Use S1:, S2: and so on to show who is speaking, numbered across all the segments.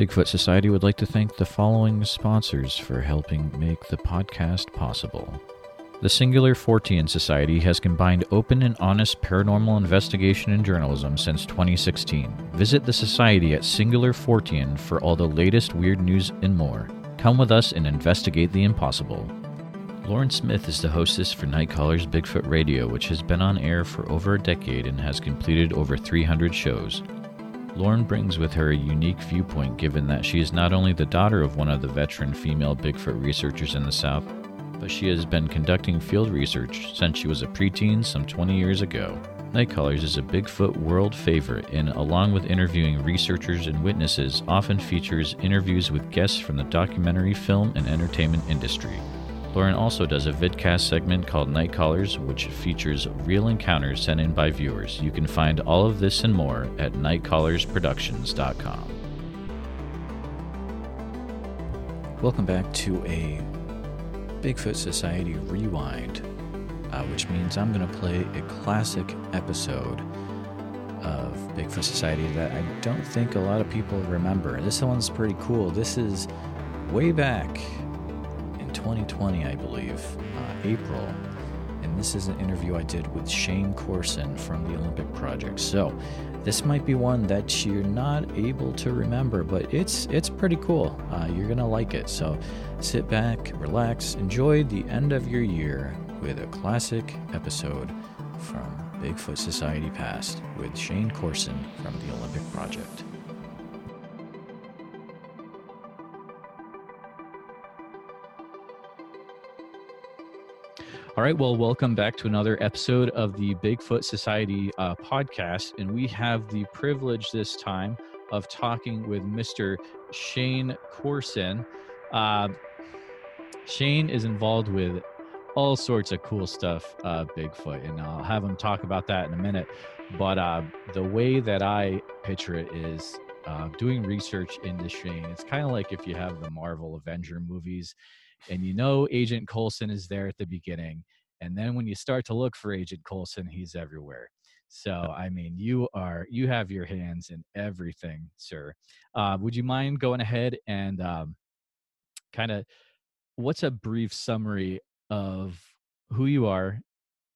S1: Bigfoot Society would like to thank the following sponsors for helping make the podcast possible. The Singular Fortean Society has combined open and honest paranormal investigation and journalism since 2016. Visit the Society at Singular Fortean for all the latest weird news and more. Come with us and investigate the impossible. Lauren Smith is the hostess for Nightcaller's Bigfoot Radio, which has been on air for over a decade and has completed over 300 shows. Lauren brings with her a unique viewpoint given that she is not only the daughter of one of the veteran female Bigfoot researchers in the South, but she has been conducting field research since she was a preteen some 20 years ago. Nightcallers is a Bigfoot world favorite and, along with interviewing researchers and witnesses, often features interviews with guests from the documentary, film, and entertainment industry. Lauren also does a vidcast segment called Night Callers, which features real encounters sent in by viewers. You can find all of this and more at nightcallersproductions.com. Welcome back to a Bigfoot Society Rewind, uh, which means I'm going to play a classic episode of Bigfoot Society that I don't think a lot of people remember. This one's pretty cool. This is way back 2020, I believe, uh, April. And this is an interview I did with Shane Corson from the Olympic Project. So, this might be one that you're not able to remember, but it's it's pretty cool. Uh, you're gonna like it. So, sit back, relax, enjoy the end of your year with a classic episode from Bigfoot Society Past with Shane Corson from the Olympic Project. All right, well, welcome back to another episode of the Bigfoot Society uh, podcast. And we have the privilege this time of talking with Mr. Shane Corson. Uh, Shane is involved with all sorts of cool stuff, uh, Bigfoot, and I'll have him talk about that in a minute. But uh, the way that I picture it is uh, doing research into Shane. It's kind of like if you have the Marvel Avenger movies and you know Agent Coulson is there at the beginning. And then when you start to look for Agent Coulson, he's everywhere. So I mean, you are you have your hands in everything, sir. Uh, would you mind going ahead and um, kind of what's a brief summary of who you are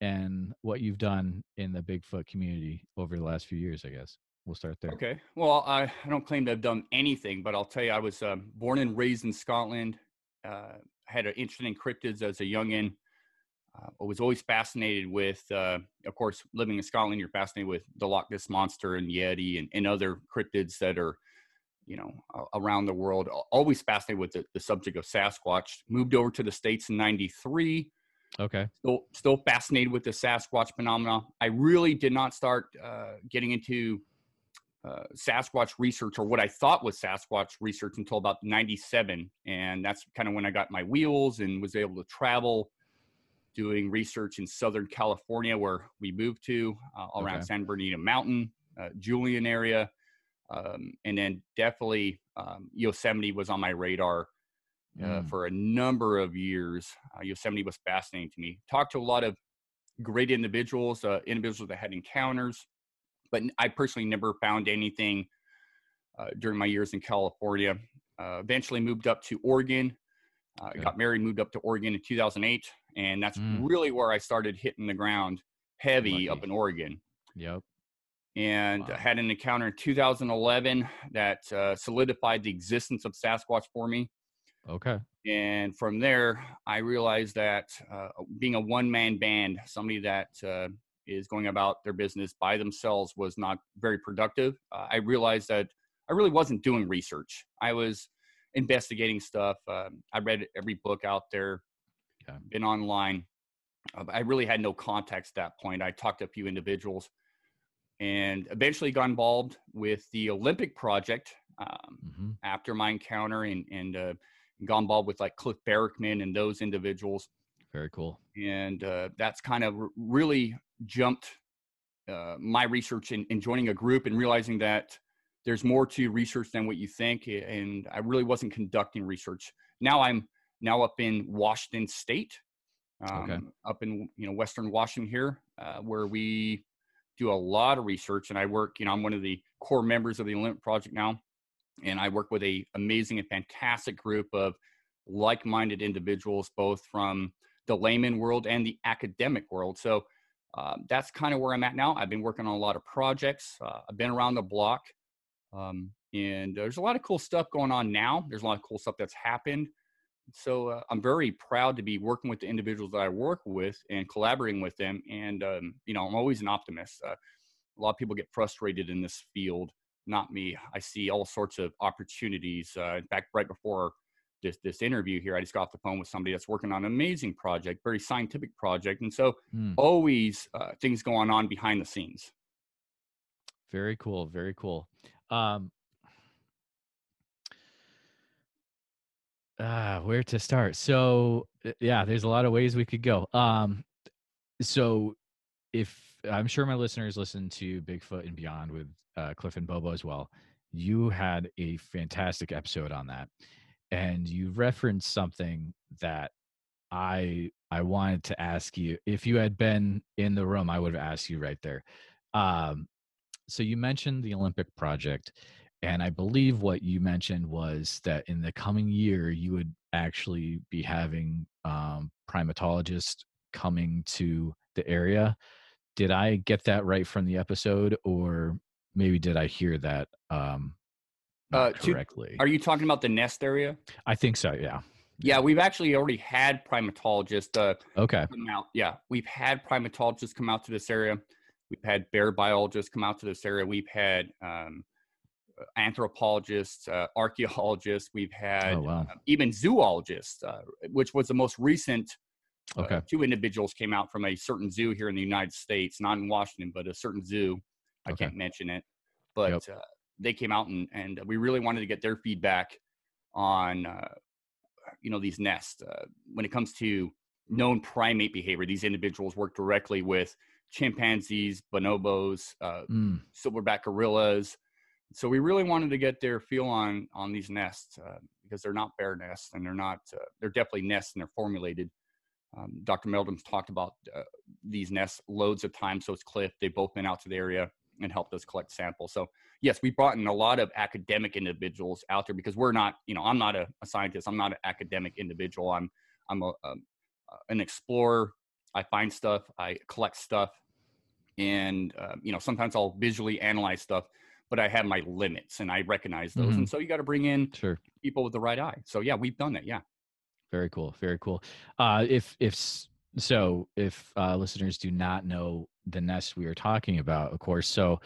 S1: and what you've done in the Bigfoot community over the last few years? I guess we'll start there.
S2: Okay. Well, I, I don't claim to have done anything, but I'll tell you, I was uh, born and raised in Scotland. Uh, had an interest in cryptids as a youngin. Uh, I was always fascinated with, uh, of course, living in Scotland, you're fascinated with the Loch Ness Monster and Yeti and, and other cryptids that are, you know, around the world. Always fascinated with the, the subject of Sasquatch. Moved over to the States in 93.
S1: Okay.
S2: Still, still fascinated with the Sasquatch phenomena. I really did not start uh, getting into uh, Sasquatch research or what I thought was Sasquatch research until about 97. And that's kind of when I got my wheels and was able to travel doing research in Southern California, where we moved to uh, around okay. San Bernardino Mountain, uh, Julian area. Um, and then definitely um, Yosemite was on my radar uh, mm. for a number of years. Uh, Yosemite was fascinating to me. Talked to a lot of great individuals, uh, individuals that had encounters but I personally never found anything uh, during my years in California. Uh, eventually moved up to Oregon. Uh, okay. Got married, moved up to Oregon in 2008, and that's mm. really where I started hitting the ground heavy Lucky. up in Oregon.
S1: Yep.
S2: And wow. had an encounter in 2011 that uh, solidified the existence of Sasquatch for me.
S1: Okay.
S2: And from there, I realized that uh, being a one man band, somebody that uh, is going about their business by themselves was not very productive. Uh, I realized that I really wasn't doing research. I was investigating stuff. Um, I read every book out there, yeah. been online. Uh, I really had no context at that point. I talked to a few individuals and eventually got involved with the Olympic Project um, mm-hmm. after my encounter and, and uh, got involved with like Cliff Barackman and those individuals.
S1: Very cool.
S2: And uh, that's kind of really jumped uh, my research in, in joining a group and realizing that there's more to research than what you think. And I really wasn't conducting research. Now I'm now up in Washington State, um, okay. up in you know Western Washington here, uh, where we do a lot of research. And I work, you know, I'm one of the core members of the Olympic Project now. and I work with a amazing and fantastic group of like-minded individuals, both from the layman world and the academic world. So um, that's kind of where I'm at now. I've been working on a lot of projects. Uh, I've been around the block, um, and there's a lot of cool stuff going on now. There's a lot of cool stuff that's happened. So uh, I'm very proud to be working with the individuals that I work with and collaborating with them. And um, you know, I'm always an optimist. Uh, a lot of people get frustrated in this field. Not me. I see all sorts of opportunities. Uh, in fact, right before this this interview here, I just got off the phone with somebody that's working on an amazing project, very scientific project, and so mm. always uh, things going on behind the scenes.
S1: Very cool. Very cool. Um, uh, where to start? So uh, yeah, there's a lot of ways we could go. Um, so if I'm sure my listeners listen to Bigfoot and Beyond with uh, Cliff and Bobo as well, you had a fantastic episode on that and you referenced something that I I wanted to ask you. If you had been in the room, I would have asked you right there. Um, so you mentioned the Olympic project, and I believe what you mentioned was that in the coming year you would actually be having um, primatologists coming to the area. Did I get that right from the episode, or maybe did I hear that um, uh, correctly.
S2: To, are you talking about the nest area?
S1: I think so. Yeah.
S2: Yeah, we've actually already had primatologists. Uh,
S1: okay.
S2: Come out. Yeah, we've had primatologists come out to this area. We've had bear biologists come out to this area. We've had um, anthropologists, uh, archaeologists. We've had oh, wow. uh, even zoologists, uh, which was the most recent. Uh, okay. two individuals came out from a certain zoo here in the United States, not in Washington, but a certain zoo. I okay. can't mention it, but yep. They came out and, and we really wanted to get their feedback on uh, you know these nests uh, when it comes to known primate behavior. These individuals work directly with chimpanzees bonobos uh, mm. silverback gorillas. So we really wanted to get their feel on on these nests uh, because they're not bear nests and they're not uh, they're definitely nests and they're formulated. Um, dr meldrum's talked about uh, these nests loads of times so it's cliff they've both been out to the area and helped us collect samples. So yes, we brought in a lot of academic individuals out there because we're not, you know, I'm not a, a scientist. I'm not an academic individual. I'm, I'm a, a, an explorer. I find stuff. I collect stuff, and uh, you know, sometimes I'll visually analyze stuff, but I have my limits, and I recognize those. Mm-hmm. And so you got to bring in
S1: sure.
S2: people with the right eye. So yeah, we've done that. Yeah.
S1: Very cool. Very cool. Uh, if if so, if uh, listeners do not know the nest we are talking about, of course, so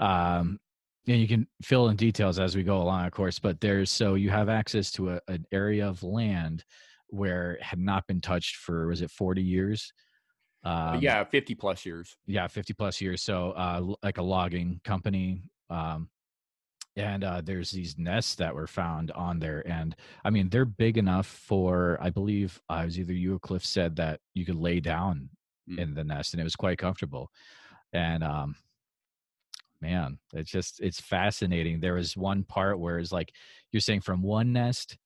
S1: um, and you can fill in details as we go along, of course, but there's so you have access to a, an area of land where had not been touched for was it 40 years?
S2: Uh, um, yeah, 50 plus years.
S1: Yeah, 50 plus years. So, uh, like a logging company. Um, and uh, there's these nests that were found on there. And I mean, they're big enough for, I believe, uh, I was either you or Cliff said that you could lay down mm. in the nest and it was quite comfortable. And um, man it's just it's fascinating there was one part where it's like you're saying from one nest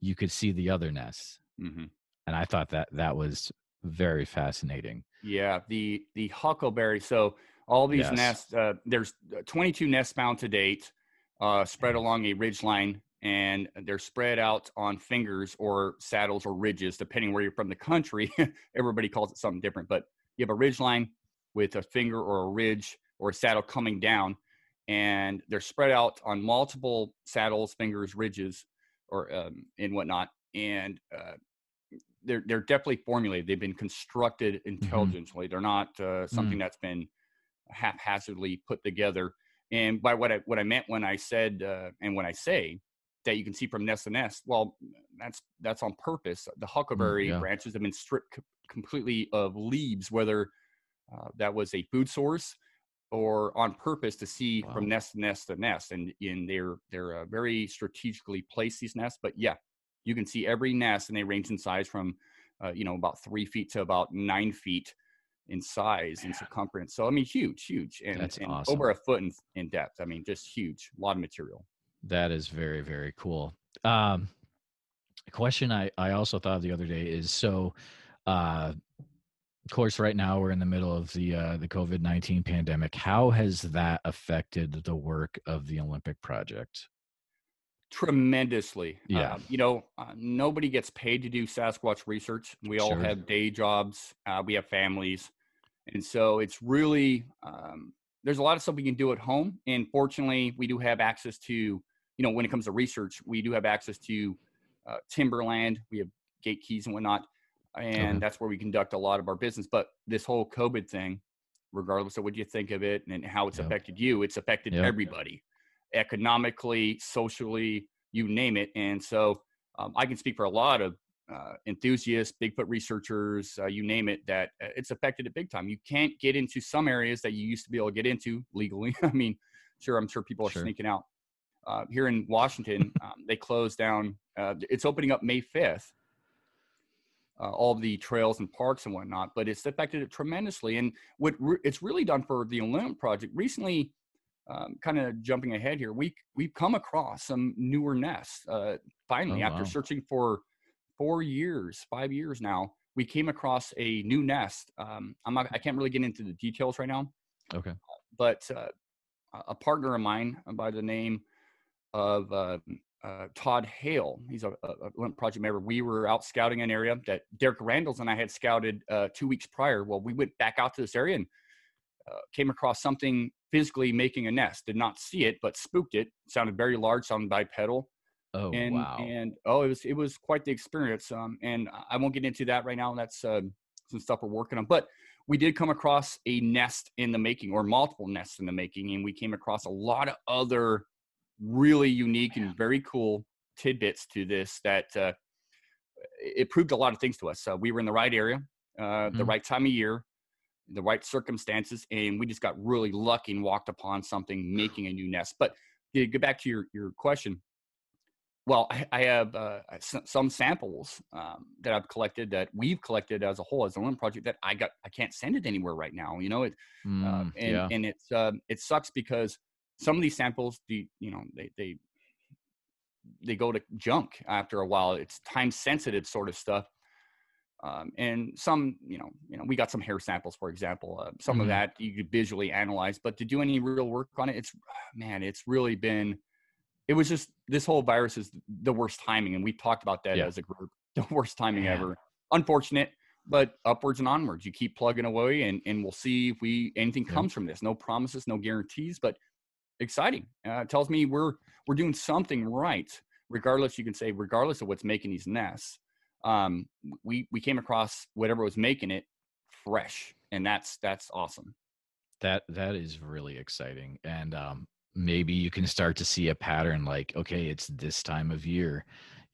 S1: you could see the other nests mm-hmm. and i thought that that was very fascinating
S2: yeah the the huckleberry so all these yes. nests uh, there's uh, 22 nests found to date uh, spread mm-hmm. along a ridge line and they're spread out on fingers or saddles or ridges depending where you're from the country everybody calls it something different but you have a ridge line with a finger or a ridge or a saddle coming down and they're spread out on multiple saddles, fingers, ridges, or um, and whatnot. And uh, they're they're definitely formulated. They've been constructed mm-hmm. intelligently. Mm-hmm. They're not uh, something mm. that's been haphazardly put together. And by what I what I meant when I said uh, and when I say that you can see from nest to nest, well, that's that's on purpose. The mm, huckleberry yeah. branches have been stripped completely of leaves, whether uh, that was a food source or on purpose to see wow. from nest to nest to nest and in they're they're uh, very strategically placed these nests but yeah you can see every nest and they range in size from uh, you know about three feet to about nine feet in size and circumference so i mean huge huge and, That's and awesome. over a foot in, in depth i mean just huge a lot of material
S1: that is very very cool um a question i i also thought the other day is so uh of course, right now we're in the middle of the uh, the COVID nineteen pandemic. How has that affected the work of the Olympic project?
S2: Tremendously.
S1: Yeah.
S2: Uh, you know, uh, nobody gets paid to do Sasquatch research. We all
S1: Sure.
S2: have day jobs. Uh, we have families, and so it's really um, there's a lot of stuff we can do at home. And fortunately, we do have access to you know when it comes to research, we do have access to uh, timberland. We have gate keys and whatnot, and
S1: Okay.
S2: that's where we conduct a lot of our business. But this whole COVID thing, regardless of what you think of it and how it's
S1: Yep.
S2: affected you, it's affected
S1: Yep.
S2: everybody economically, socially, you name it. And so um, I can speak for a lot of uh, enthusiasts, Bigfoot researchers, uh, you name it, that uh, it's affected it big time. You can't get into some areas that you used to be able to get into legally. I mean, sure, I'm sure people are
S1: Sure.
S2: sneaking out. Uh, here in Washington, um, they closed down. Uh, it's opening up May 5th. Uh, all the trails and parks and whatnot, but it's affected it tremendously. And what re- it's really done for the Olymp project recently, um, kind of jumping ahead here, we we've come across some newer nests. Uh, finally,
S1: Oh,
S2: after
S1: wow.
S2: searching for four years, five years now, we came across a new nest. Um, I'm not, I can't really get into the details right now,
S1: Okay.
S2: but uh, a- a partner of mine by the name of uh, Todd Hale, he's a, a, a project member. We were out scouting an area that Derek Randles and I had scouted uh, two weeks prior. Well, we went back out to this area and uh, came across something physically making a nest. Did not see it, but spooked it. Sounded very large, sounded bipedal
S1: Oh
S2: and
S1: wow.
S2: and oh it was it was quite the experience um and I- i won't get into that right now that's uh, some stuff we're working on but we did come across a nest in the making or multiple nests in the making and we came across a lot of other really unique and very cool tidbits to this that uh, it proved a lot of things to us uh, we were in the right area uh, the
S1: Mhm.
S2: right time of year the right circumstances and we just got really lucky and walked upon something making a new nest but to get back to your your question well, I, I have uh, some samples um, that I've collected that we've collected as a whole as a Olymp project that I got I can't send it anywhere right now. You know it, uh,
S1: Mm,
S2: and
S1: yeah.
S2: and it's um it sucks because some of these samples, the you know they they they go to junk after a while. It's time sensitive sort of stuff. Um, and some, you know, you know, we got some hair samples, for example. Uh, some of
S1: Mhm.
S2: that you could visually analyze, but to do any real work on it, it's man, it's really been. It was just this whole virus is the worst timing, and we talked about that
S1: Yeah.
S2: as a group. The worst timing
S1: Yeah.
S2: ever. Unfortunate, but upwards and onwards. You keep plugging away, and and we'll see if we anything comes from this. No promises, no guarantees, but exciting. Uh, it tells me we're we're doing something right, regardless. You can say regardless of what's making these nests. Um, we we came across whatever was making it fresh, and that's that's awesome.
S1: That that is really exciting, and um, maybe you can start to see a pattern. Like, okay, it's this time of year.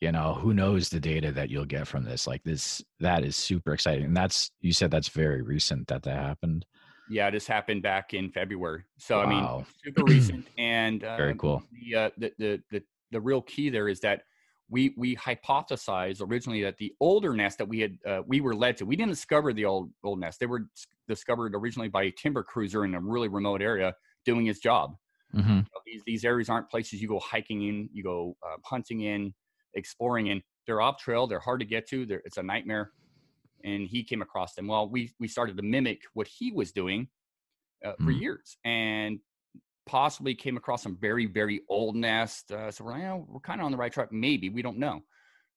S1: You know, who knows the data that you'll get from this? Like this, that is super exciting. And that's you said that's very recent that that happened.
S2: Yeah, this happened back in February. So I mean, super recent, and uh,
S1: Very cool.
S2: The, uh, the the the the real key there is that we we hypothesized originally that the older nest that we had uh, we were led to we didn't discover the old old nest they were discovered originally by a timber cruiser in a really remote area doing his job.
S1: Hmm
S2: these these areas aren't places you go hiking in you go uh, hunting in exploring in. They're off trail they're hard to get to they're, it's a nightmare and he came across them well we we started to mimic what he was doing uh, for
S1: Mm.
S2: years and possibly came across some very very old nest uh, so we're like, "Oh, we're kind of on the right track maybe we don't know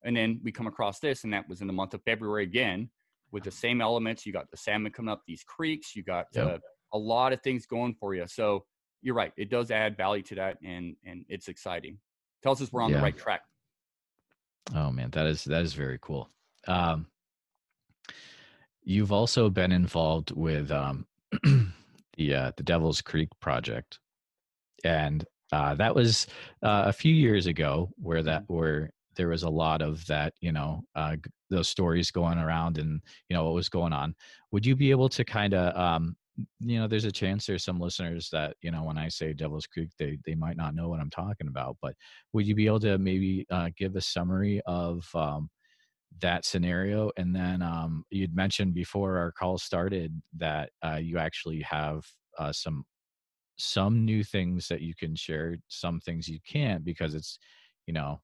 S2: and then we come across this and that was in the month of february again with the same elements you got the salmon coming up these creeks you got
S1: Yep.
S2: uh, a lot of things going for you so you're right it does add value to that and and it's exciting tells us we're on
S1: Yeah.
S2: the right track
S1: Oh man, that is that is very cool. Um, you've also been involved with um, the uh, the Devil's Creek project, and uh, that was uh, a few years ago, where that where there was a lot of that, you know, uh, those stories going around, and you know what was going on. Would you be able to kind of um, you know, there's a chance there's some listeners that, you know, when I say Devil's Creek, they they might not know what I'm talking about. But would you be able to maybe uh, give a summary of um, that scenario? And then um, you'd mentioned before our call started that uh, you actually have uh, some some new things that you can share, some things you can't because it's, you know,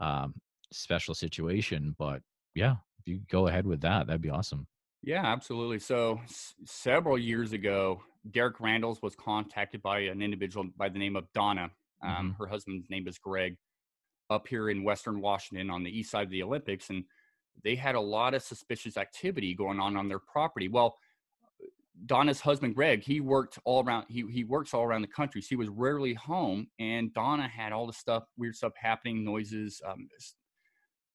S1: um, special situation. But yeah, if you go ahead with that, that'd be awesome.
S2: Yeah, absolutely. So s- several years ago, Derek Randles was contacted by an individual by the name of Donna. Um, Her husband's name is Greg. up here in Western Washington on the east side of the Olympics, and they had a lot of suspicious activity going on on their property. Well, Donna's husband Greg, he worked all around. He he works all around the country. So he was rarely home, and Donna had all the stuff, weird stuff happening, noises, um,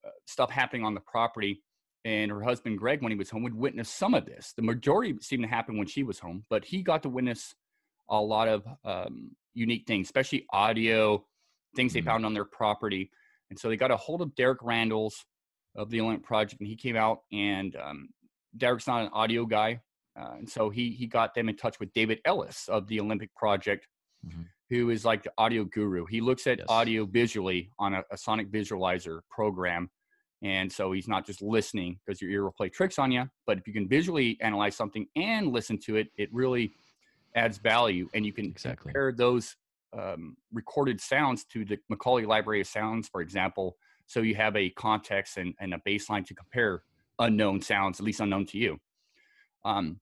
S2: uh, stuff happening on the property. And her husband Greg, when he was home, would witness some of this. The majority seemed to happen when she was home, but he got to witness a lot of um, unique things, especially audio, things they
S1: Mhm.
S2: found on their property. And so they got a hold of Derek Randles of the Olympic Project, and he came out. And um, Derek's not an audio guy, uh, and so he he got them in touch with David Ellis of the Olympic Project,
S1: Mhm.
S2: who is like the audio guru. He looks at
S1: Yes.
S2: audio visually on a, a sonic visualizer program. And so he's not just listening because your ear will play tricks on you, but if you can visually analyze something and listen to it, it really adds value. And you can
S1: Exactly.
S2: compare those um, recorded sounds to the Macaulay Library of Sounds, for example. So you have a context and, and a baseline to compare unknown sounds, at least unknown to you. Um,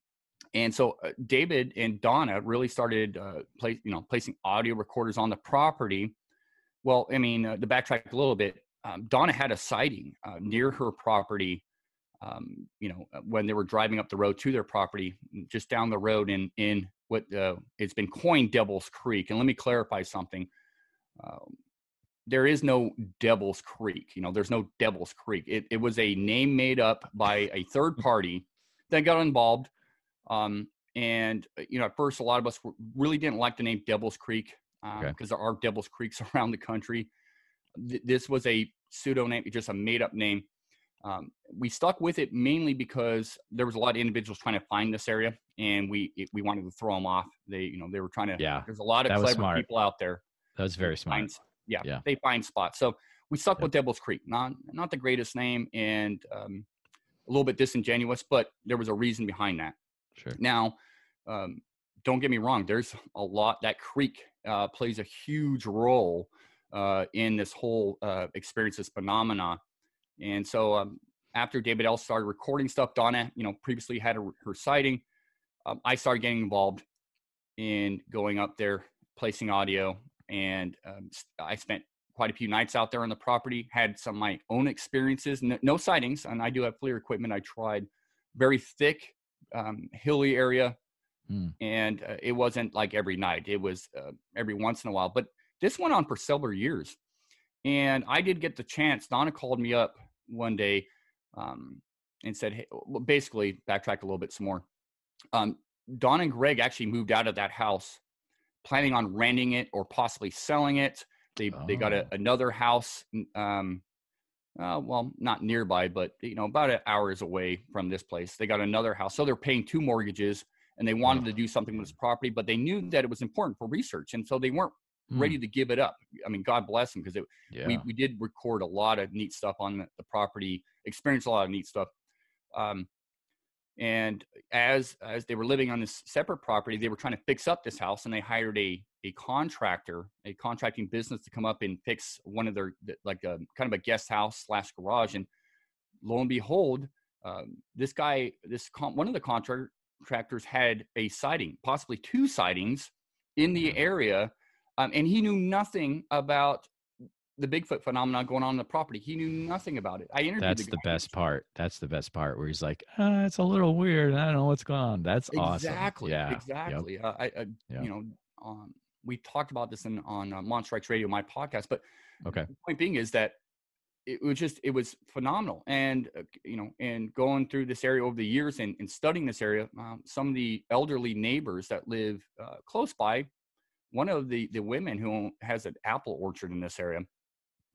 S2: and so uh, David and Donna really started uh, you know, placing audio recorders on the property. Well, I mean, uh, to backtrack a little bit, um, Donna had a sighting uh, near her property. Um, you know, uh, when they were driving up the road to their property, just down the road in in what uh, it's been coined Devil's Creek. And let me clarify something. Um, there is no Devil's Creek. You know, there's no Devil's Creek. It, it was a name made up by a third party that got involved. Um, and uh, you know, at first, a lot of us were, really didn't like the name Devil's Creek because
S1: Okay.
S2: there are Devil's Creeks around the country. Th- this was a pseudo name, just a made up name. Um, we stuck with it mainly because there was a lot of individuals trying to find this area, and we it, we wanted to throw them off. They you know they were trying to.
S1: Yeah,
S2: There's a lot of clever
S1: smart.
S2: people out there
S1: That was very smart.
S2: find, yeah,
S1: Yeah.
S2: they find spots. So we stuck
S1: Yep.
S2: with Devil's Creek. Not not the greatest name and um, a little bit disingenuous, but there was a reason behind that.
S1: Sure.
S2: Now, um, don't get me wrong. There's a lot that creek uh, plays a huge role uh, in this whole uh, experience, this phenomena. And so um, after David Ellis started recording stuff, Donna, you know, previously had her, her sighting. Um, I started getting involved in going up there, placing audio, and um, I spent quite a few nights out there on the property. Had some of my own experiences, no, no sightings, and I do have FLIR equipment. I tried very thick, um, hilly area,
S1: Hmm.
S2: and uh, it wasn't like every night. It was uh, every once in a while, but this went on for several years. And I did get the chance. Donna called me up one day um, and said, hey, basically, backtrack a little bit some more. Um, Don and Greg actually moved out of that house, planning on renting it or possibly selling it. They they got a,
S1: Oh.
S2: another house, um, uh, well, not nearby, but you know, about an hours away from this place. They got another house, so they're paying two mortgages, and they wanted to
S1: Oh,
S2: do something with this property, but they knew that it was important for research, and so they weren't
S1: Hmm.
S2: ready to give it up. I mean, God bless them because
S1: Yeah.
S2: we, we did record a lot of neat stuff on the, the property experience a lot of neat stuff um, and as as they were living on this separate property they were trying to fix up this house and they hired a a contractor a contracting business to come up and fix one of their like a kind of a guest house slash garage and lo and behold um, this guy this con- one of the contractors had a sighting possibly two sightings in the
S1: Mhm.
S2: area um, and he knew nothing about the Bigfoot phenomenon going on in the property. He knew nothing about it. I interviewed
S1: That's
S2: the,
S1: the best part. That's the best part where he's like, uh, it's a little weird. I don't know what's going on. That's awesome.
S2: Exactly.
S1: Yeah. Yep.
S2: Exactly. Uh, I, I
S1: Yeah.
S2: you know, um, we talked about this in on uh, Monster X Radio, my podcast. But
S1: Okay.
S2: the point being is that it was just it was phenomenal, and uh, you know, and going through this area over the years and, and studying this area, um, some of the elderly neighbors that live uh, close by, one of the the women who has an apple orchard in this area,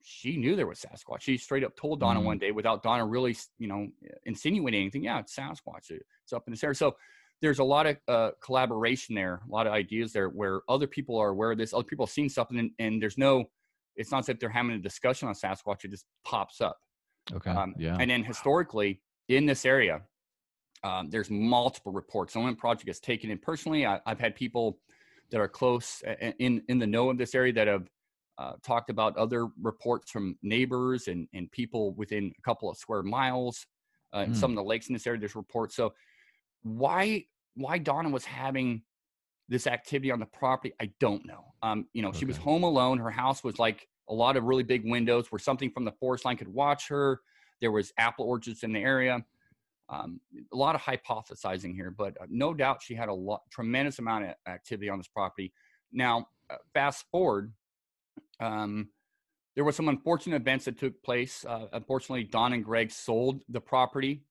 S2: she knew there was Sasquatch. She straight up told Donna
S1: Mm.
S2: one day without Donna really, you know, insinuating anything. Yeah, it's Sasquatch. It's up in this area. So there's a lot of uh, collaboration there, a lot of ideas there where other people are aware of this. Other people have seen something, and, and there's no, it's not as if they're having a discussion on Sasquatch. It just pops up.
S1: Okay.
S2: Um,
S1: yeah.
S2: And then historically, in this area, um, there's multiple reports. The Olympic Project has taken it personally. I, I've had people that are close in in the know of this area that have uh, talked about other reports from neighbors and and people within a couple of square miles. Uh, in
S1: Hmm.
S2: some of the lakes in this area, there's reports. So why why Donna was having this activity on the property, I don't know. Um, you know, she was home alone. Her house was like a lot of really big windows where something from the forest line could watch her. There was apple orchards in the area. Um, a lot of hypothesizing here, but uh, no doubt she had a lot, tremendous amount of activity on this property. Now, uh, fast forward, um, there were some unfortunate events that took place. Uh, unfortunately, Don and Greg sold the property,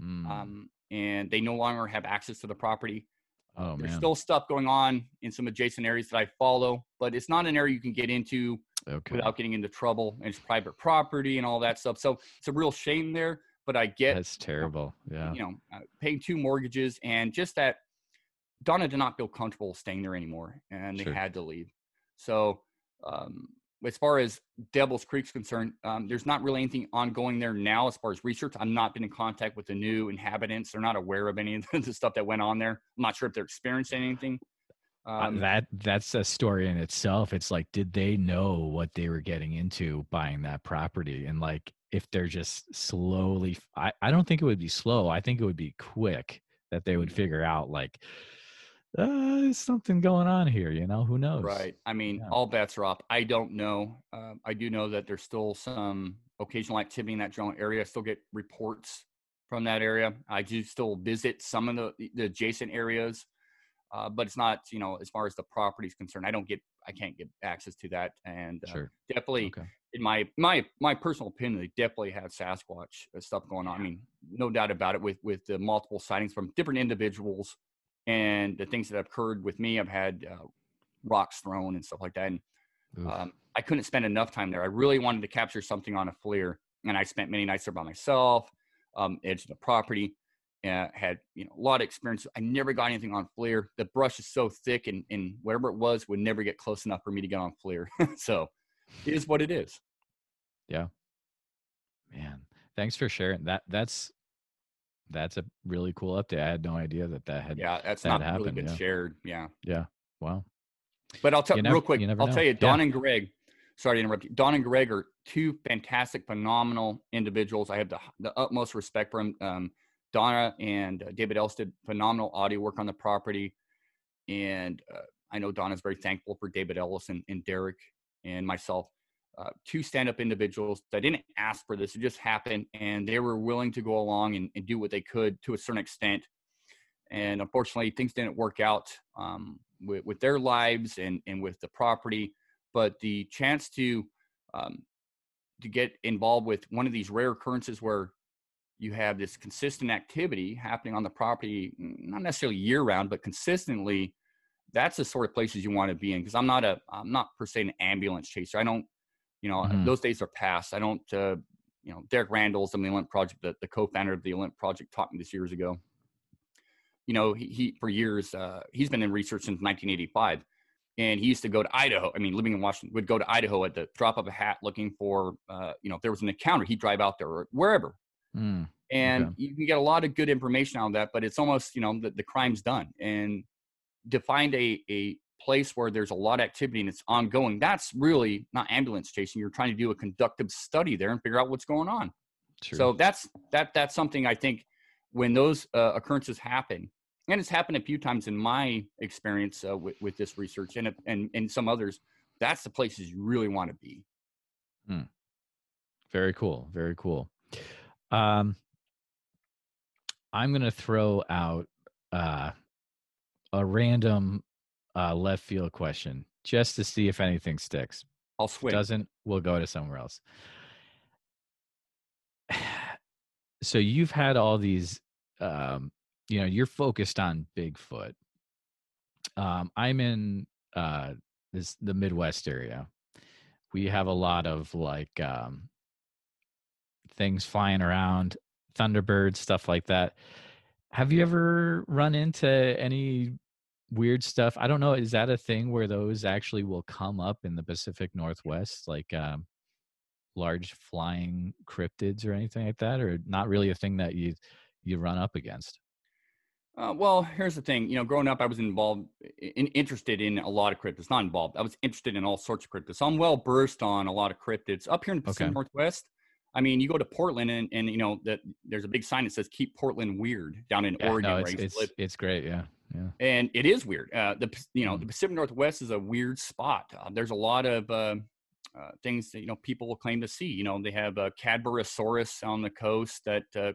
S1: Mm.
S2: um, and they no longer have access to the property.
S1: oh
S2: There's
S1: man.
S2: still stuff going on in some adjacent areas that I follow, but it's not an area you can get into
S1: okay.
S2: without getting into trouble. And it's private property and all that stuff. So it's a real shame there. But I get,
S1: That's terrible. Yeah.
S2: you know, uh, paying two mortgages and just that Donna did not feel comfortable staying there anymore, and they
S1: Sure.
S2: had to leave. So um, as far as Devil's Creek's concerned, um, there's not really anything ongoing there now as far as research. I've not been in contact with the new inhabitants. They're not aware of any of the stuff that went on there. I'm not sure if they're experiencing anything.
S1: Uh,
S2: Um,
S1: that that's a story in itself. It's like, did they know what they were getting into buying that property? And like, if they're just slowly, I, I don't think it would be slow. I think it would be quick that they would figure out like, uh, there's something going on here. You know, who knows?
S2: Right. I mean,
S1: Yeah.
S2: all bets are off. I don't know. Um, I do know that there's still some occasional activity in that general area. I still get reports from that area. I do still visit some of the, the adjacent areas, uh, but it's not, you know, as far as the property is concerned, I don't get, I can't get access to that. And uh,
S1: Sure.
S2: definitely,
S1: Okay.
S2: in my my my personal opinion, they definitely have Sasquatch uh, stuff going on. I mean, no doubt about it. With with the multiple sightings from different individuals and the things that have occurred with me, I've had uh, rocks thrown and stuff like that. And um, I couldn't spend enough time there. I really wanted to capture something on a FLIR, and I spent many nights there by myself, um, edge of the property. Uh, had you know a lot of experience. I never got anything on FLIR. The brush is so thick, and, and whatever it was would never get close enough for me to get on FLIR. so it is what it is.
S1: Yeah man, thanks for sharing that. That's that's a really cool update. I had no idea that that had.
S2: Yeah, that's
S1: that
S2: not really
S1: happened,
S2: been
S1: yeah.
S2: shared. Yeah.
S1: Wow.
S2: But I'll tell
S1: You
S2: real quick.
S1: you
S2: I'll
S1: know.
S2: tell you,
S1: Yeah.
S2: Don and Greg. Sorry to interrupt you. Don and Greg are two fantastic, phenomenal individuals. I have the, the utmost respect for them. Um, Donna and uh, David Ellis did phenomenal audio work on the property, and uh, I know Donna's very thankful for David Ellis and, and Derek and myself. Uh, two stand-up individuals that didn't ask for this; it just happened, and they were willing to go along and, and do what they could to a certain extent. And unfortunately, things didn't work out um, with, with their lives and, and with the property. But the chance to um, to get involved with one of these rare occurrences where you have this consistent activity happening on the property, not necessarily year round, but consistently, that's the sort of places you want to be in. Because I'm not a, I'm not per se an ambulance chaser. I don't, you know,
S1: Mhm.
S2: those days are past. I don't, uh, you know, Derek Randles' on the Olymp Project, the, the co-founder of the Olymp Project, taught me this years ago. You know, he, he for years, uh, he's been in research since 1985 and he used to go to Idaho. I mean, living in Washington, would go to Idaho at the drop of a hat, looking for, uh, you know, if there was an encounter, he'd drive out there or wherever,
S1: Mm,
S2: and
S1: Okay.
S2: you can get a lot of good information out of that. But it's almost, you know, the, the crime's done, and to find a a place where there's a lot of activity and it's ongoing, that's really not ambulance chasing. You're trying to do a conductive study there and figure out what's going on.
S1: true.
S2: So that's that that's something I think when those uh, occurrences happen, and it's happened a few times in my experience uh, with, with this research and and and some others. That's the places you really want to be.
S1: Very cool. Very cool. Um, I'm gonna throw out uh, a random uh, left field question just to see if anything sticks.
S2: I'll swing.
S1: Doesn't, we'll go to somewhere else. So you've had all these, um, you know, you're focused on Bigfoot. Um, I'm in uh, this the Midwest area. We have a lot of like um, things flying around, thunderbirds, stuff like that. Have you ever run into any weird stuff? I don't know. Is that a thing where those actually will come up in the Pacific Northwest, like um, large flying cryptids or anything like that, or not really a thing that you you run up against?
S2: Uh, well, here's the thing. You know, growing up, I was involved, in, interested in a lot of cryptids. Not involved. I was interested in all sorts of cryptids. So I'm well versed on a lot of cryptids up here in the Pacific
S1: Okay.
S2: Northwest. I mean, you go to Portland, and, and you know that there's a big sign that says "Keep Portland Weird" down in
S1: Yeah,
S2: Oregon,
S1: no, it's it's, it's great. Yeah, yeah.
S2: and it is weird. Uh, the you know
S1: Mm.
S2: the Pacific Northwest is a weird spot. Uh, there's a lot of uh, uh, things that you know people will claim to see. You know, they have a Cadborosaurus on the coast that uh,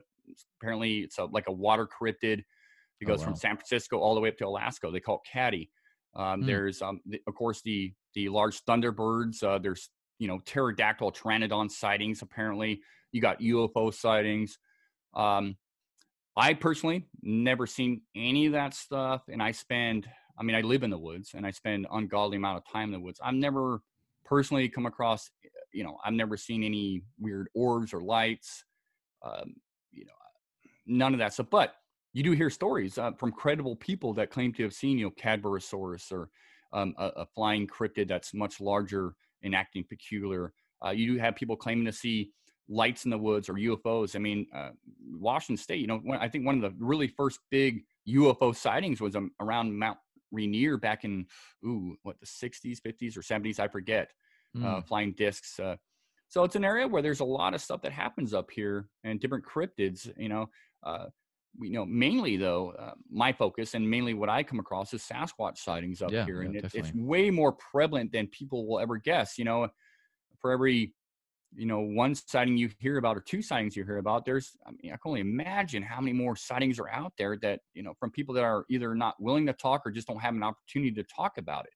S2: apparently it's a, like a water cryptid. It
S1: Oh,
S2: goes
S1: wow.
S2: from San Francisco all the way up to Alaska. They call it Caddy. Um,
S1: Hmm.
S2: There's, um, the, of course, the the large thunderbirds. Uh, there's you know pterodactyl pteranodon sightings. Apparently, you got UFO sightings. Um, I personally never seen any of that stuff, and I spend. I mean, I live in the woods, and I spend ungodly amount of time in the woods. I've never personally come across, you know, I've never seen any weird orbs or lights, um, you know, none of that stuff. But you do hear stories uh, from credible people that claim to have seen, you know, Cadborosaurus or um, a, a flying cryptid that's much larger and acting peculiar. Uh, you do have people claiming to see lights in the woods or UFOs. I mean, uh, Washington State, you know, I think one of the really first big UFO sightings was um, around Mount Rainier back in, ooh, what, the 60s, 50s, or 70s, I forget,
S1: Mm.
S2: uh, flying discs. Uh, so it's an area where there's a lot of stuff that happens up here and different cryptids, you know. Uh, we you know mainly though uh, my focus and mainly what i come across is sasquatch sightings up
S1: Yeah,
S2: here
S1: yeah,
S2: and it, it's way more prevalent than people will ever guess you know for every you know one sighting you hear about or two sightings you hear about there's i mean i can only imagine how many more sightings are out there that you know from people that are either not willing to talk or just don't have an opportunity to talk about it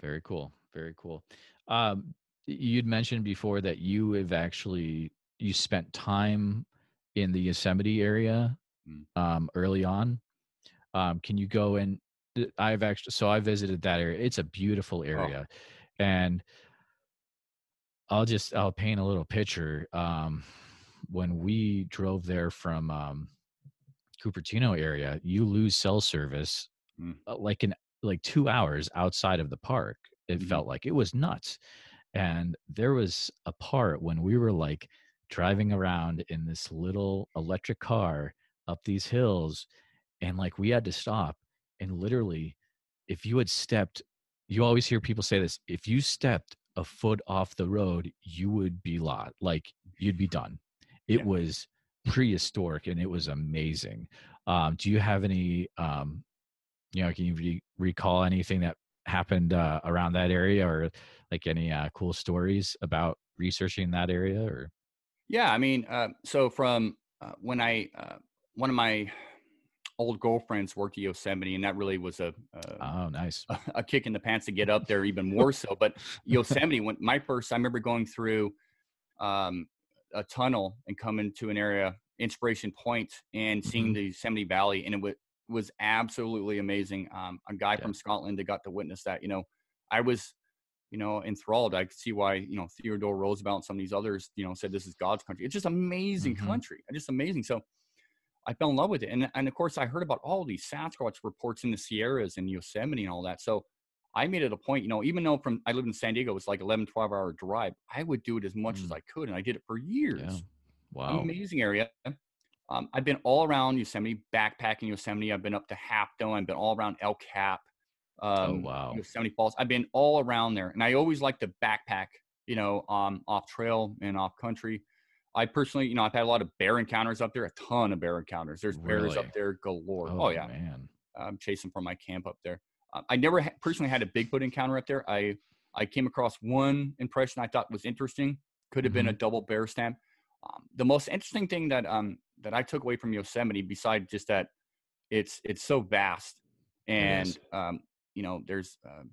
S1: Very cool. Very cool. Um, you'd mentioned before that you have actually you spent time in the Yosemite area
S2: Mm.
S1: um, early on. Um, can you go and I've actually so I visited that area. It's a beautiful area, and I'll just I'll paint a little picture. Um, when we drove there from um, Cupertino area, you lose cell service
S2: Mm.
S1: like in like two hours outside of the park. It
S2: Mhm.
S1: felt like it was nuts. And there was a part when we were like driving around in this little electric car up these hills, and like we had to stop. And literally, if you had stepped, you always hear people say this if you stepped a foot off the road, you would be lot like you'd be done. It
S2: Yeah.
S1: was prehistoric and it was amazing. Um, do you have any um, you know, can you re- recall anything that happened uh, around that area or like any uh, cool stories about researching that area or?
S2: Yeah, I mean, uh, so from uh, when I uh, one of my old girlfriends worked at Yosemite, and that really was a a,
S1: Oh, nice.
S2: a kick in the pants to get up there, even more so. But Yosemite, when my first, I remember going through um, a tunnel and coming to an area, Inspiration Point, and seeing
S1: Mhm.
S2: the Yosemite Valley, and it was was absolutely amazing. Um, a guy
S1: Yeah.
S2: from Scotland that got to witness that. You know, I was you know, enthralled. I could see why, you know, Theodore Roosevelt and some of these others, you know, said this is God's country. It's just amazing
S1: Mhm.
S2: country. Just amazing. So I fell in love with it. And and of course I heard about all these Sasquatch reports in the Sierras and Yosemite and all that. So I made it a point, you know, even though from I lived in San Diego, it was like 11, 12 hour drive, I would do it as much as
S1: Mm.
S2: I could. And I did it for years.
S1: Yeah. Wow.
S2: Amazing area. Um, I've been all around Yosemite, backpacking Yosemite. I've been up to Half Dome. I've been all around El Cap. Um,
S1: Oh, wow.
S2: Yosemite Falls. I've been all around there, and I always like to backpack. You know, um, off trail and off country. I personally, you know, I've had a lot of bear encounters up there. A ton of bear encounters. There's bears up there galore.
S1: Oh,
S2: Oh, yeah,
S1: man.
S2: I'm chasing from my camp up there. Uh, I never ha- personally had a Bigfoot encounter up there. I I came across one impression I thought was interesting. Could have been a double bear stamp. Um, the most interesting thing that um that I took away from Yosemite, besides just that it's it's so vast, and um, you know there's um,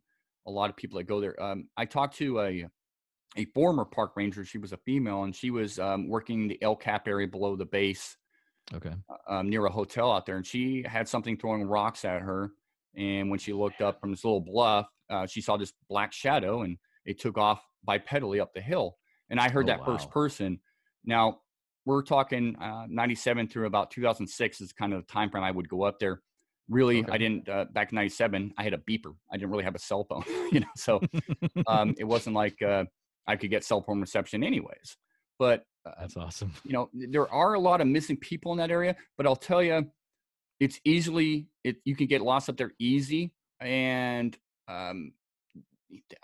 S2: a lot of people that go there. Um, I talked to a a former park ranger. She was a female, and she was um, working the El Cap area below the base
S1: Okay.
S2: um, near a hotel out there, and she had something throwing rocks at her. And when she looked up from this little bluff, uh, she saw this black shadow, and it took off bipedally up the hill. And I heard
S1: Oh,
S2: that first person. Now we're talking uh, '97 through about 2006 is kind of the time frame I would go up there. Really,
S1: Okay.
S2: I didn't uh, back in '97. I had a beeper. I didn't really have a cell phone, you know, so um, it wasn't like uh, I could get cell phone reception anyways. But uh,
S1: That's awesome.
S2: you know there are a lot of missing people in that area but i'll tell you it's easily it you can get lost up there easy and um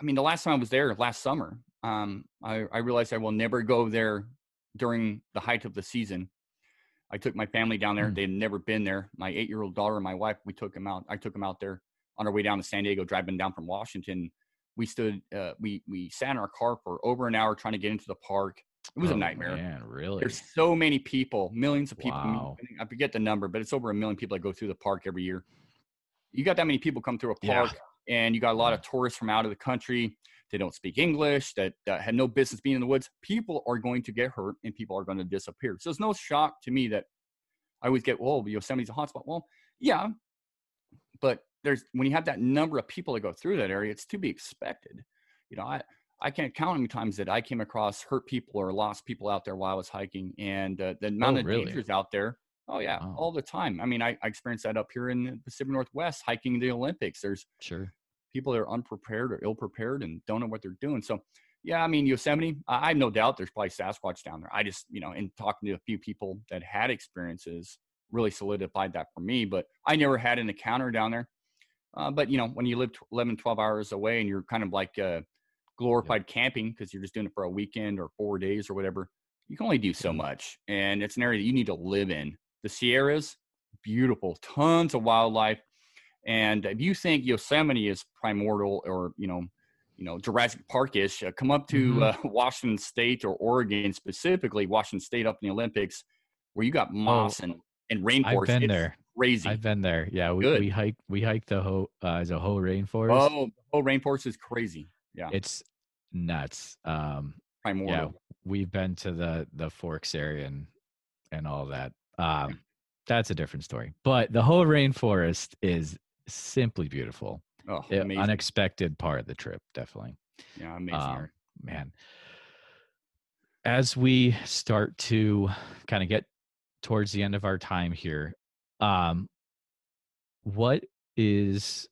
S2: i mean the last time i was there last summer um i i realized i will never go there during the height of the season i took my family down there
S1: Hmm.
S2: they'd never been there my eight year old daughter and my wife we took them out i took them out there on our way down to san diego driving down from washington we stood, uh, we we sat in our car for over an hour trying to get into the park. It was
S1: Oh,
S2: a nightmare.
S1: Man, really?
S2: There's so many people, millions of people. I
S1: Wow.
S2: I forget the number, but it's over a million people that go through the park every year. You got that many people come through a
S1: Yeah.
S2: park, and you got a lot of tourists from out of the country. They don't speak English. That, that had no business being in the woods. People are going to get hurt, and people are going to disappear. So it's no shock to me that I always get, "Well, Yosemite's a hotspot." Well, yeah, but there's when you have that number of people that go through that area, it's to be expected. You know, I I can't count how many times that I came across hurt people or lost people out there while I was hiking, and uh, the amount
S1: Oh,
S2: of
S1: really?
S2: dangers out there. Oh yeah,
S1: Wow.
S2: all the time. I mean, I, I experienced that up here in the Pacific Northwest hiking the Olympics. There's
S1: sure.
S2: people that are unprepared or ill prepared and don't know what they're doing. So, yeah, I mean, Yosemite, I I have no doubt there's probably Sasquatch down there. I just, you know, in talking to a few people that had experiences, really solidified that for me. But I never had an encounter down there. Uh, but, you know, when you live tw- 11, 12 hours away and you're kind of like uh, glorified camping because you're just doing it for a weekend or four days or whatever, you can only do so
S1: Mhm.
S2: much. And it's an area that you need to live in. The Sierras, beautiful, tons of wildlife. And if you think Yosemite is primordial or you know, you know Jurassic Park-ish, uh, come up to
S1: Mhm.
S2: uh, Washington State or Oregon, specifically Washington State up in the Olympics, where you got moss and and rainforest.
S1: Oh, I've been
S2: It's
S1: there.
S2: Crazy.
S1: I've been there. Yeah, we,
S2: Good.
S1: we hike we hiked the Hoh uh, the Hoh rainforest.
S2: oh, the Hoh rainforest is crazy. Yeah,
S1: It's nuts. Um,
S2: primordial.
S1: we've been to the the Forks area and and all that. Um, that's a different story. But the Hoh rainforest is simply beautiful.
S2: Oh,
S1: Yeah,
S2: amazing.
S1: unexpected part of the trip, definitely.
S2: yeah, amazing.
S1: um, man as we start to kind of get towards the end of our time here um what is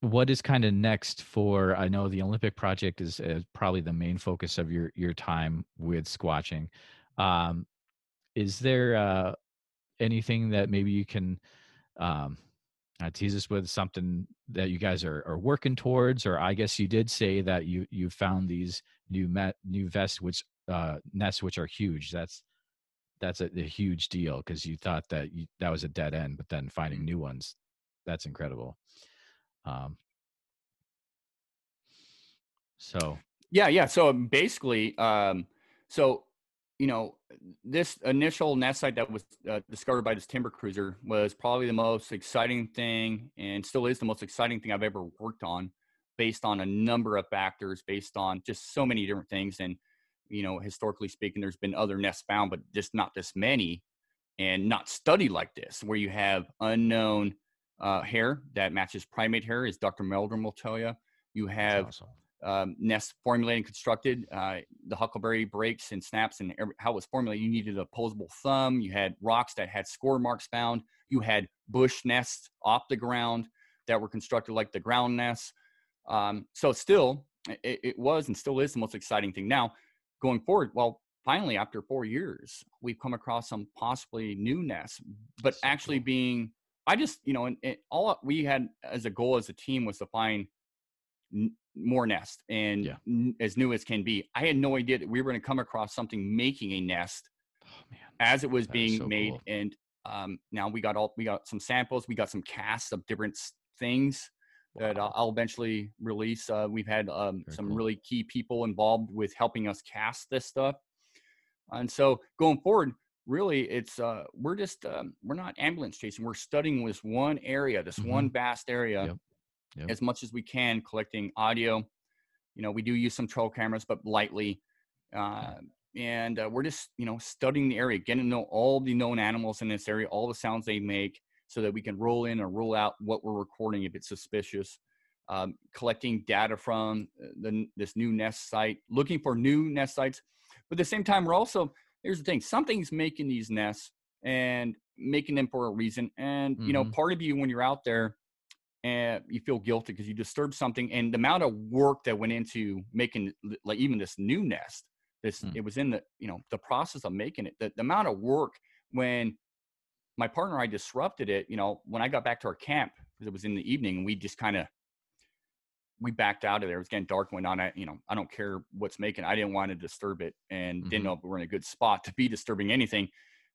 S1: what is kind of next for i know the olympic project is, is probably the main focus of your your time with squatching um is there uh anything that maybe you can um uh, tease us with something that you guys are, are working towards? Or i guess you did say that you you found these new met new vests which uh nests which are huge. That's that's a, a huge deal because you thought that you, that was a dead end but then finding new ones that's incredible um so
S2: Yeah, yeah. So basically, um, so you know, this initial nest site that was uh, discovered by this timber cruiser was probably the most exciting thing, and still is the most exciting thing I've ever worked on, based on a number of factors, based on just so many different things. And you know, historically speaking, there's been other nests found, but just not this many, and not studied like this, where you have unknown uh, hair that matches primate hair, as Dr. Meldrum will tell you. You have
S1: awesome.
S2: um, nest formulated and constructed. Uh, the huckleberry breaks and snaps and every, how it was formulated. You needed a opposable thumb. You had rocks that had score marks found. You had bush nests off the ground that were constructed like the ground nests. Um, so still, it, it was and still is the most exciting thing. Now, going forward, well, finally, after four years, we've come across some possibly new nests, but actually being, I just, you know, and, and all we had as a goal as a team was to find n- more nest and
S1: Yeah.
S2: n- as new as can be. I had no idea that we were going to come across something making a nest
S1: oh man
S2: as it was
S1: That
S2: being
S1: so
S2: made.
S1: cool.
S2: And um, now we got all we got some samples, we got some casts of different things
S1: Wow.
S2: I'll, I'll eventually release. Uh, we've had um, some
S1: cool.
S2: really key people involved with helping us cast this stuff. And so going forward, really, it's uh, we're just um, we're not ambulance chasing. We're studying this one area, this one vast area,
S1: Mm-hmm. Yep. Yep.
S2: as much as we can, collecting audio. You know, we do use some trail cameras, but lightly. Uh, and uh, we're just you know studying the area, getting to know all the known animals in this area, all the sounds they make, so that we can roll in or rule out what we're recording if it's suspicious. Um, collecting data from uh, the, this new nest site, looking for new nest sites. But at the same time, we're also here's the thing: something's making these nests and making them for a reason. And you know,
S1: Mhm.
S2: part of you when you're out there, and you feel guilty because you disturbed something, and the amount of work that went into making like even this new nest, this
S1: Mm.
S2: it was in the you know the process of making it. The, the amount of work when my partner and I disrupted it. You know, when I got back to our camp because it was in the evening, and we just kind of we backed out of there. It was getting dark. Went on. I, you know, I don't care what's making. I didn't want to disturb it, and
S1: Mhm.
S2: didn't know if we were in a good spot to be disturbing anything.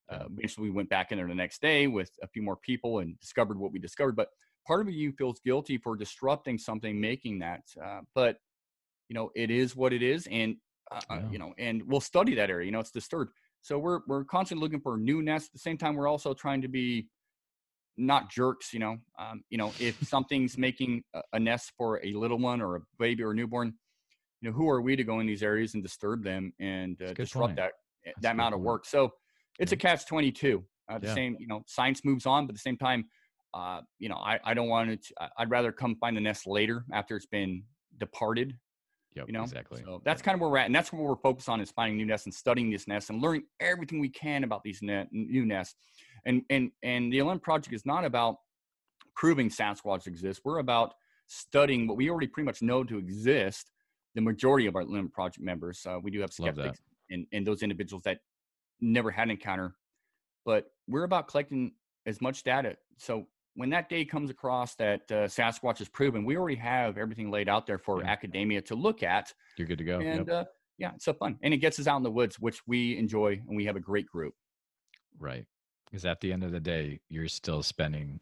S2: Uh, eventually, we went back in there the next day with a few more people and discovered what we discovered. But part of you feels guilty for disrupting something, making that. Uh, but you know, it is what it is, and uh, uh, yeah. you know, and we'll study that area. You know, it's disturbed. So we're we're constantly looking for new nests. At the same time, we're also trying to be not jerks. You know, um, you know, if something's making a, a nest for a little one or a baby or a newborn, you know, who are we to go in these areas and disturb them and uh, disrupt point. that eh, That's that amount point. of work? So it's yeah. a catch twenty two. Uh, the yeah. same, you know, science moves on, but at the same time, uh, you know, I, I don't want to, I'd rather come find the nest later after it's been departed.
S1: Yep,
S2: you know,
S1: exactly.
S2: So that's kind of where we're at. And that's what we're focused on is finding new nests and studying these nests and learning everything we can about these net, new nests. And, and, and the Olymp project is not about proving Sasquatch exists. We're about studying what we already pretty much know to exist. The majority of our Olymp project members, uh, we do have skeptics and, and those individuals that never had an encounter, but we're about collecting as much data. So when that day comes across that uh, Sasquatch is proven, we already have everything laid out there for yeah. academia to look at.
S1: You're good to go.
S2: And yep. uh, yeah, it's so fun. And it gets us out in the woods, which we enjoy, and we have a great group.
S1: Right. Because at the end of the day, you're still spending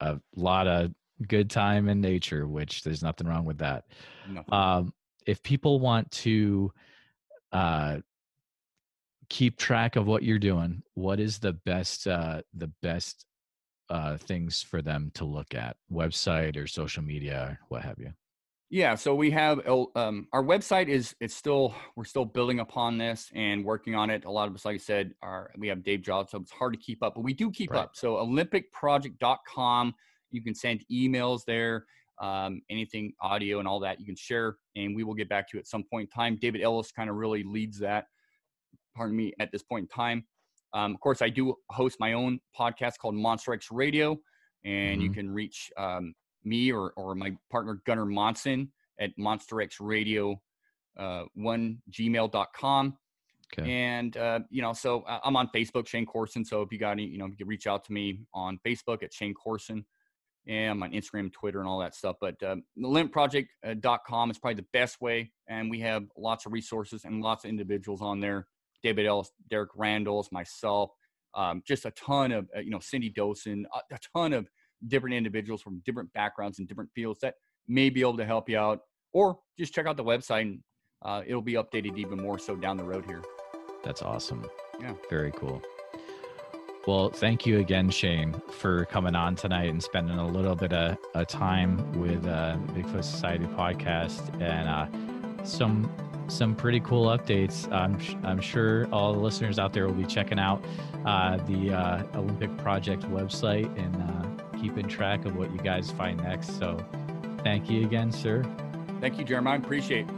S1: a lot of good time in nature, which there's nothing wrong with that. Um, if people want to uh, keep track of what you're doing, what is the best uh, the best uh, things for them to look at website or social media what have you?
S2: Yeah so we have um, our website is it's still we're still building upon this and working on it. A lot of us like i said are we have dave jobs so it's hard to keep up but we do keep right. up. So olympicproject.com you can send emails there um, anything audio and all that you can share and we will get back to you at some point in time. David ellis kind of really leads that pardon me at this point in time um, of course, I do host my own podcast called Monster X Radio, and mm-hmm. you can reach um, me or, or my partner Gunnar Monson at Monster X Radio uh, one gmail.com. Okay. And, uh, you know, so uh, I'm on Facebook, Shane Corson. So if you got any, you know, you can reach out to me on Facebook at Shane Corson and I'm on Instagram, Twitter, and all that stuff. But uh, olympproject.com is probably the best way. And we have lots of resources and lots of individuals on there David Ellis, Derek Randles, myself, um, just a ton of, uh, you know, Cindy Dosen, a, a, ton of different individuals from different backgrounds and different fields that may be able to help you out. Or just check out the website and uh, it'll be updated even more so down the road here.
S1: That's awesome.
S2: Yeah.
S1: Very cool. Well, thank you again, Shane, for coming on tonight and spending a little bit of, of time with uh, Bigfoot Society podcast and uh, some some pretty cool updates. I'm, I'm sure all the listeners out there will be checking out uh, the uh, Olympic Project website and uh, keeping track of what you guys find next. So thank you again, sir.
S2: Thank you, Jeremiah. Appreciate it.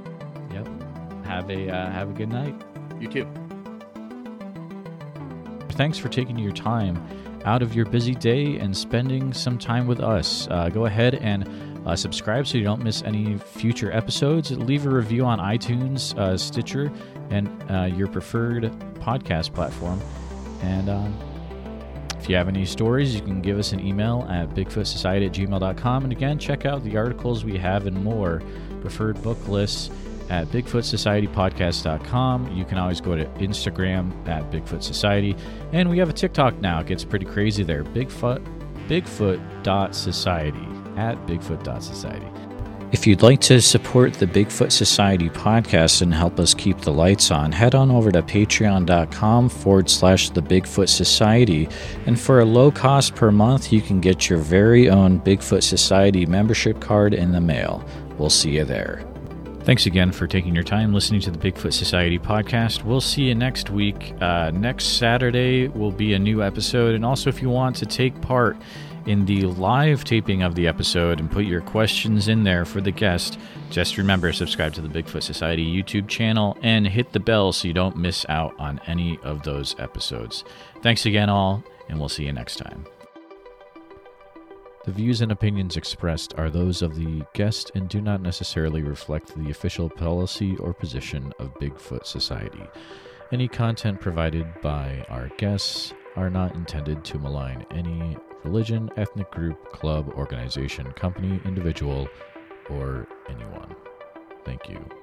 S1: Yep. Have a uh, have a good night.
S2: You too.
S1: Thanks for taking your time out of your busy day and spending some time with us. Uh, go ahead and uh, subscribe so you don't miss any future episodes. Leave a review on iTunes, uh, Stitcher, and uh, your preferred podcast platform. And um, if you have any stories, you can give us an email at bigfootsociety at gmail.com. And again, check out the articles we have and more, preferred book lists at bigfootsocietypodcast.com. You can always go to Instagram at Bigfoot Society. And we have a TikTok now. It gets pretty crazy there. Bigfoot, bigfoot.society at bigfoot.society. If you'd like to support the Bigfoot Society podcast and help us keep the lights on, head on over to patreon.com forward slash the Bigfoot Society. And for a low cost per month, you can get your very own Bigfoot Society membership card in the mail. We'll see you there. Thanks again for taking your time listening to the Bigfoot Society podcast. We'll see you next week. Uh, next Saturday will be a new episode. And also, if you want to take part, in the live taping of the episode and put your questions in there for the guest, just remember subscribe to the Bigfoot Society YouTube channel and hit the bell so you don't miss out on any of those episodes. Thanks again, all, and we'll see you next time. The views and opinions expressed are those of the guest and do not necessarily reflect the official policy or position of Bigfoot Society. Any content provided by our guests are not intended to malign any religion, ethnic group, club, organization, company, individual, or anyone. Thank you.